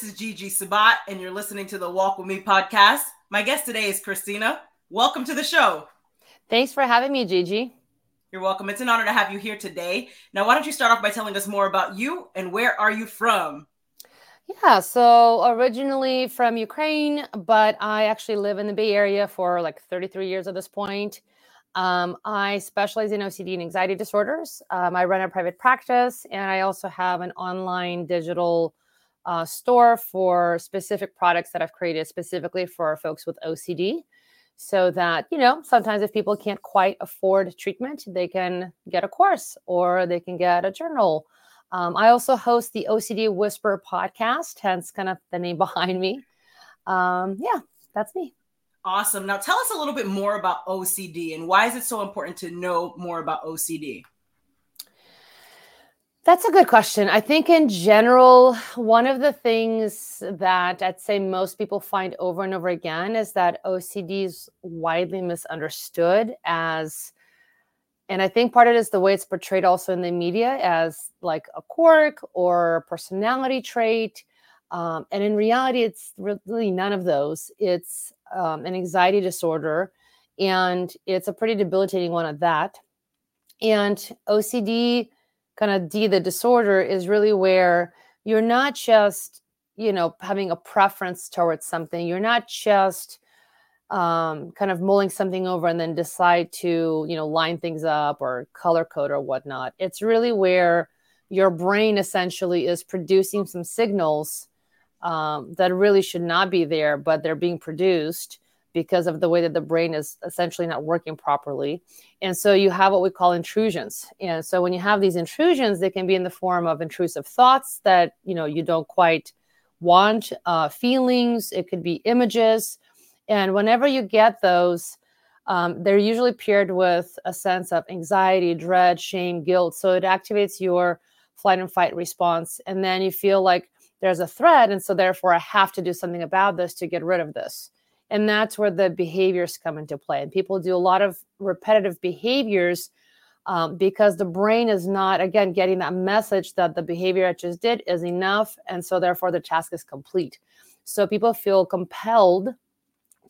This is Gigi Sabat, and you're listening to the Walk With Me podcast. My guest today is Kristina. Welcome to the show. Thanks for having me, Gigi. You're welcome. It's an honor to have you here today. Now, why don't you start off by telling us more about you and where are you from? Yeah, so originally from Ukraine, but I actually live in the Bay Area for like 33 years at this point. Um, I specialize in OCD and anxiety disorders. Um, I run a private practice, and I also have an online digital uh, store for specific products that I've created specifically for folks with OCD. So that, you know, sometimes if people can't quite afford treatment, they can get a course or they can get a journal. Um, I also host the OCD Whisperer podcast, hence kind of the name behind me. Um, yeah, that's me. Awesome. Now tell us a little bit more about OCD and why is it so important to know more about OCD? That's a good question. I think in general, one of the things that I'd say most people find over and over again is that OCD is widely misunderstood as, and I think part of it is the way it's portrayed also in the media as like a quirk or personality trait. Um, and in reality, it's really none of those. It's um, an anxiety disorder, and it's a pretty debilitating one at that. And OCD, kind of D, the disorder, is really where you're not just, you know, having a preference towards something. You're not just um, kind of mulling something over and then decide to, you know, line things up or color code or whatnot. It's really where your brain essentially is producing some signals um, that really should not be there, but they're being produced because of the way that the brain is essentially not working properly. And so you have what we call intrusions. And so when you have these intrusions, they can be in the form of intrusive thoughts that you know you don't quite want, uh, feelings. It could be images, and whenever you get those. Um, they're usually paired with a sense of anxiety, dread, shame, guilt. So it activates your flight and fight response. And then you feel like there's a threat and so therefore i have to do something about this to get rid of this and that's where the behaviors come into play. And people do a lot of repetitive behaviors um, because the brain is not again getting that message that the behavior i just did is enough. And so therefore the task is complete. So people feel compelled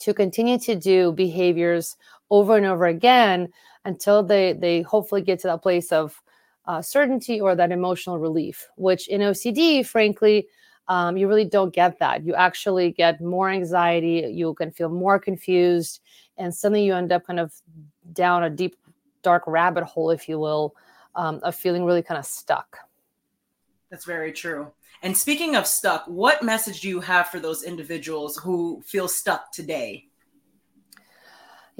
to continue to do behaviors over and over again until they they hopefully get to that place of uh, certainty or that emotional relief which in ocd frankly um, you really don't get that. You actually get more anxiety. You can feel more confused, and suddenly you end up kind of down a deep, dark rabbit hole, if you will, um, of feeling really kind of stuck. That's very true. And speaking of stuck, what message do you have for those individuals who feel stuck today?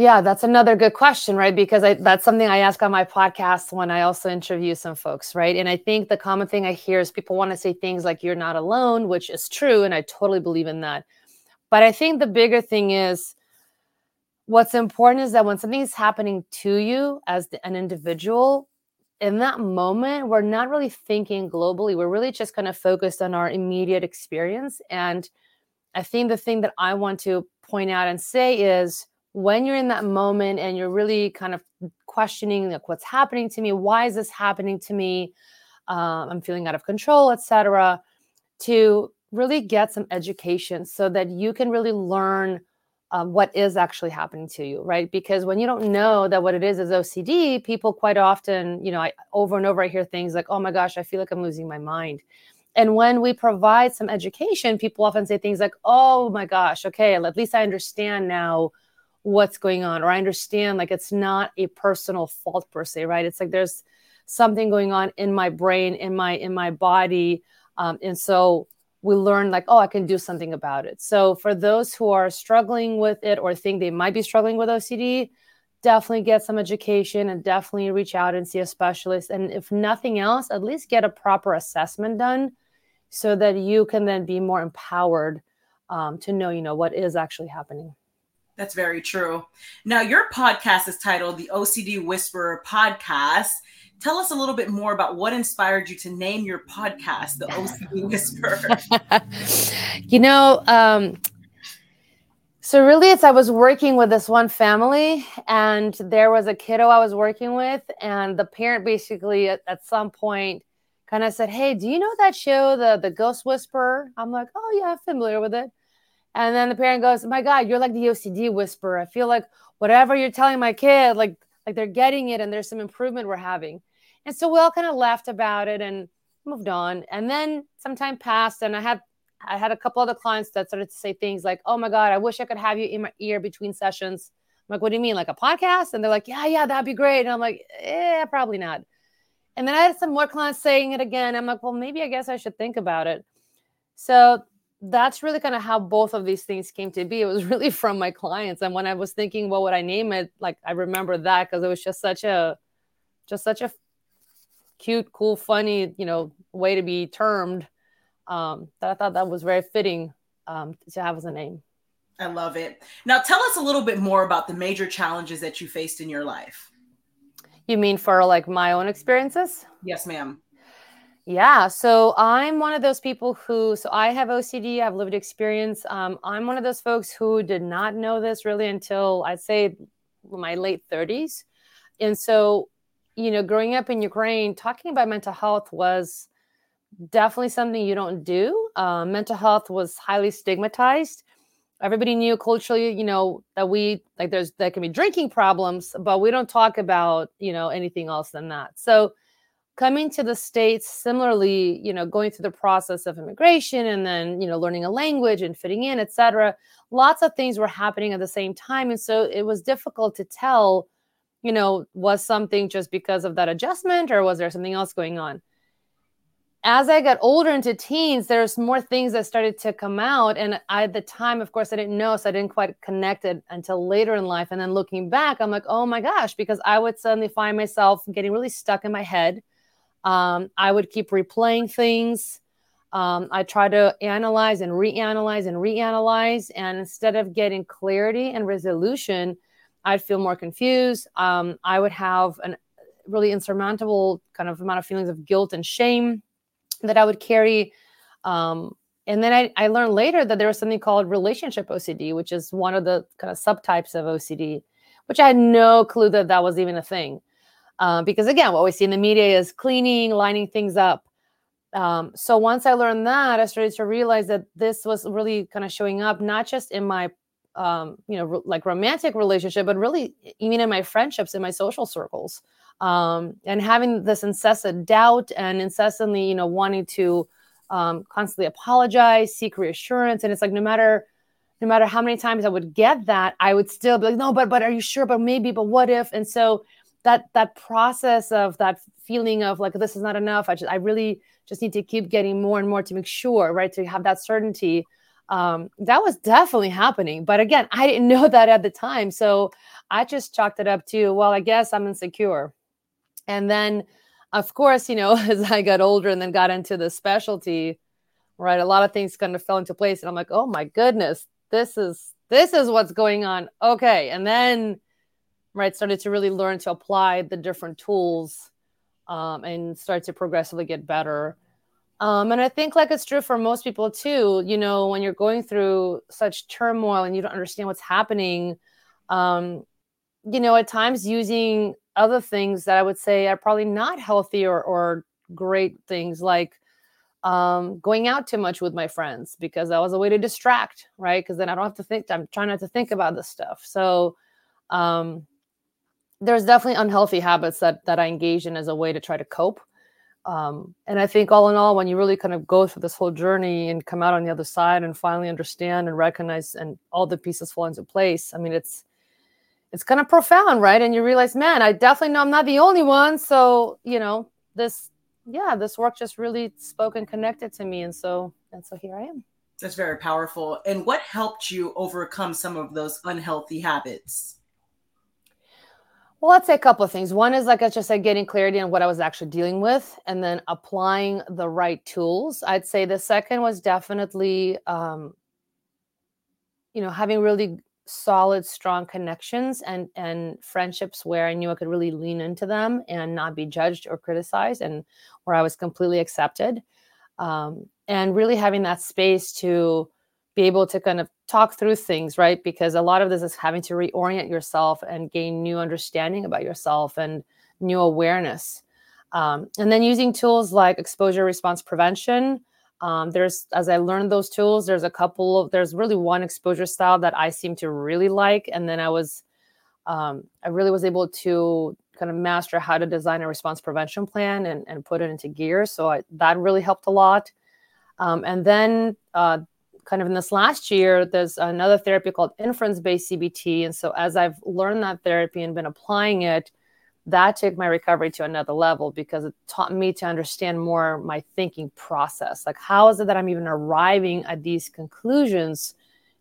Yeah, that's another good question, right? Because I, that's something I ask on my podcast when I also interview some folks, right? And I think the common thing I hear is people want to say things like, you're not alone, which is true. And I totally believe in that. But I think the bigger thing is what's important is that when something is happening to you as an individual, in that moment, we're not really thinking globally. We're really just kind of focused on our immediate experience. And I think the thing that I want to point out and say is, when you're in that moment and you're really kind of questioning like what's happening to me why is this happening to me? Um, i'm feeling out of control etc to really get some education so that you can really learn um, what is actually happening to you right? Because when you don't know that what it is is ocd people quite often you know I, over and over i hear things like oh my gosh i feel like i'm losing my mind. And when we provide some education people often say things like oh my gosh okay at least i understand now what's going on or i understand like it's not a personal fault per se right? It's like there's something going on in my brain in my in my body um, and so we learn like oh i can do something about it. So for those who are struggling with it or think they might be struggling with ocd definitely get some education and definitely reach out and see a specialist. And if nothing else at least get a proper assessment done so that you can then be more empowered um, to know you know what is actually happening that's very true. Now, your podcast is titled the OCD Whisperer Podcast. Tell us a little bit more about what inspired you to name your podcast the OCD Whisperer. you know, um, so really, it's I was working with this one family, and there was a kiddo I was working with, and the parent basically at, at some point kind of said, Hey, do you know that show, the the Ghost Whisperer? I'm like, Oh yeah, I'm familiar with it. And then the parent goes, My God, you're like the OCD whisperer. I feel like whatever you're telling my kid, like like they're getting it and there's some improvement we're having. And so we all kind of laughed about it and moved on. And then some time passed and I had I had a couple other clients that started to say things like, "Oh my god, I wish I could have you in my ear between sessions." I'm like, "What do you mean, like a podcast?" And they're like, "Yeah, yeah, that'd be great." And I'm like, "Yeah, probably not." And then I had some more clients saying it again. I'm like, "Well, maybe I guess I should think about it." So that's really kind of how both of these things came to be. It was really from my clients, and when I was thinking, what would I name it? Like I remember that because it was just such a, just such a cute, cool, funny, you know, way to be termed um, that I thought that was very fitting um, to have as a name. I love it. Now, tell us a little bit more about the major challenges that you faced in your life. You mean for like my own experiences? Yes, ma'am. Yeah. So I'm one of those people who, so I have OCD, I have lived experience. Um, I'm one of those folks who did not know this really until I'd say my late 30s. And so, you know, growing up in Ukraine, talking about mental health was definitely something you don't do. Uh, mental health was highly stigmatized. Everybody knew culturally, you know, that we like there's there can be drinking problems, but we don't talk about you know anything else than that. So coming to the states similarly you know going through the process of immigration and then you know learning a language and fitting in etc lots of things were happening at the same time and so it was difficult to tell you know was something just because of that adjustment or was there something else going on as I got older into teens, there's more things that started to come out. And I, at the time, of course, I didn't know. So I didn't quite connect it until later in life. And then looking back, I'm like, oh my gosh, because I would suddenly find myself getting really stuck in my head. Um, I would keep replaying things. Um, I try to analyze and reanalyze and reanalyze. And instead of getting clarity and resolution, I'd feel more confused. Um, I would have a really insurmountable kind of amount of feelings of guilt and shame that I would carry. Um, and then I, I learned later that there was something called relationship OCD, which is one of the kind of subtypes of OCD, which I had no clue that that was even a thing. Um, because again, what we see in the media is cleaning, lining things up. Um, so once I learned that, I started to realize that this was really kind of showing up not just in my, um, you know, r- like romantic relationship, but really even in my friendships, in my social circles um, and having this incessant doubt and incessantly, you know, wanting to um, constantly apologize, seek reassurance, and it's like no matter no matter how many times I would get that, I would still be like, no, but but are you sure? But maybe, but what if? And so that that process of that feeling of like this is not enough. I just I really just need to keep getting more and more to make sure, right? To have that certainty. Um, that was definitely happening. But again, I didn't know that at the time. So I just chalked it up to, well, I guess I'm insecure. And then, of course, you know, as I got older and then got into the specialty, right, a lot of things kind of fell into place. And I'm like, oh my goodness, this is this is what's going on. Okay. And then right, started to really learn to apply the different tools um, and start to progressively get better. Um, and I think like it's true for most people too, you know, when you're going through such turmoil and you don't understand what's happening, um, you know, at times using other things that I would say are probably not healthy or, or great things like um, going out too much with my friends because that was a way to distract, right? Because then I don't have to think, I'm trying not to think about this stuff. So um, there's definitely unhealthy habits that, that I engage in as a way to try to cope. Um, and I think all in all, when you really kind of go through this whole journey and come out on the other side and finally understand and recognize and all the pieces fall into place, I mean, it's, it's kind of profound, right? And you realize, man, I definitely know I'm not the only one. So, you know, this, yeah, this work just really spoke and connected to me. And so, and so here I am. That's very powerful. And what helped you overcome some of those unhealthy habits? Well, I'd say a couple of things. One is, like I just said, getting clarity on what I was actually dealing with and then applying the right tools. I'd say the second was definitely, um, you know, having really solid strong connections and and friendships where i knew i could really lean into them and not be judged or criticized and where i was completely accepted um, and really having that space to be able to kind of talk through things right because a lot of this is having to reorient yourself and gain new understanding about yourself and new awareness Um, and then using tools like exposure response prevention. Um, there's, as I learned those tools, there's a couple of, there's really one exposure style that I seem to really like. And then I was, um, I really was able to kind of master how to design a response prevention plan and, and put it into gear. So I, that really helped a lot. Um, and then, uh, kind of in this last year, there's another therapy called inference based CBT. And so, as I've learned that therapy and been applying it, that took my recovery to another level because it taught me to understand more my thinking process. Like, how is it that I'm even arriving at these conclusions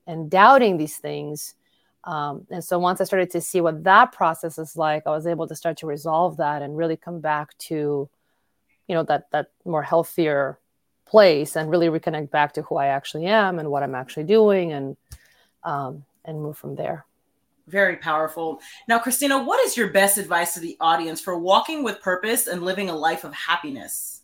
and doubting these things? Um, and so once I started to see what that process is like, I was able to start to resolve that and really come back to, you know, that that more healthier place and really reconnect back to who I actually am and what I'm actually doing and um, and move from there. Very powerful. Now, Kristina, what is your best advice to the audience for walking with purpose and living a life of happiness?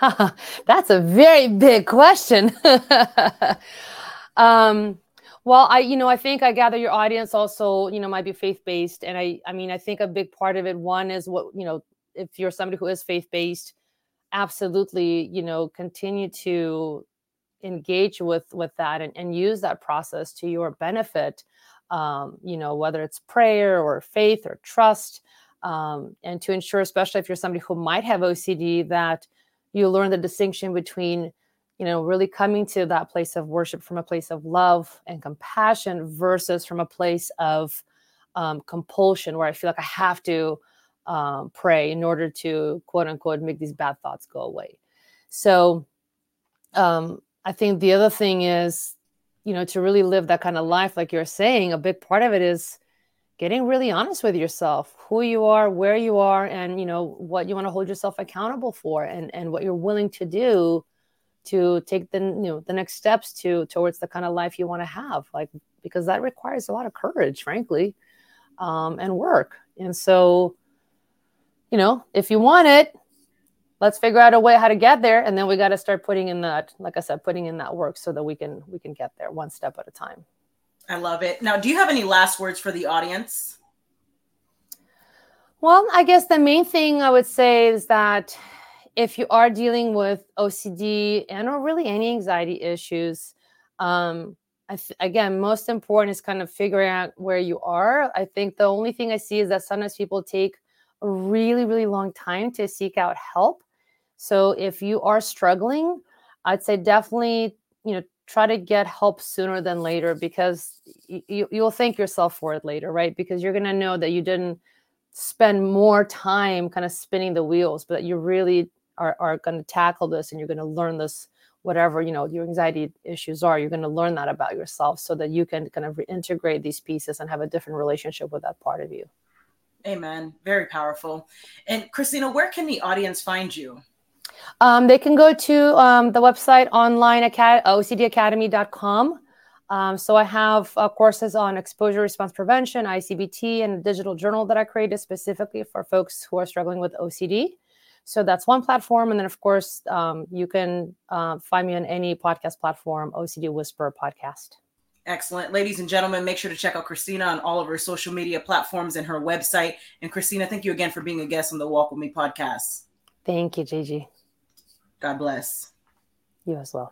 That's a very big question. um, well, I, you know, I think I gather your audience also, you know, might be faith based, and I, I mean, I think a big part of it. One is what you know, if you're somebody who is faith based, absolutely, you know, continue to engage with with that and, and use that process to your benefit. Um, you know, whether it's prayer or faith or trust, um, and to ensure, especially if you're somebody who might have OCD, that you learn the distinction between you know, really coming to that place of worship from a place of love and compassion versus from a place of um, compulsion, where I feel like I have to um, pray in order to quote unquote make these bad thoughts go away. So um, I think the other thing is, you know, to really live that kind of life, like you're saying, a big part of it is getting really honest with yourself, who you are, where you are, and you know what you want to hold yourself accountable for, and and what you're willing to do to take the you know the next steps to towards the kind of life you want to have like because that requires a lot of courage frankly um, and work and so you know if you want it let's figure out a way how to get there. And then we got to start putting in that like i said putting in that work so that we can we can get there one step at a time. I love it. Now do you have any last words for the audience? Well i guess the main thing i would say is that if you are dealing with OCD and or really any anxiety issues, um, th- again, most important is kind of figuring out where you are. I think the only thing I see is that sometimes people take a really, really long time to seek out help. So if you are struggling, I'd say definitely, you know, try to get help sooner than later because you, you'll thank yourself for it later, right? Because you're going to know that you didn't spend more time kind of spinning the wheels, but you really are, are going to tackle this and you're going to learn this whatever you know your anxiety issues are you're going to learn that about yourself so that you can kind of reintegrate these pieces and have a different relationship with that part of you amen. Very powerful. And kristina where can the audience find you? Um, they can go to um, the website online at ocdacademy.com um, so i have uh, courses on exposure response prevention icbt and a digital journal that i created specifically for folks who are struggling with ocd so that's one platform. And then, of course, um, you can uh, find me on any podcast platform, OCD Whisperer Podcast. Excellent. Ladies and gentlemen, make sure to check out Kristina on all of her social media platforms and her website. And Kristina, thank you again for being a guest on the Walk With Me podcast. Thank you, Gigi. God bless. You as well.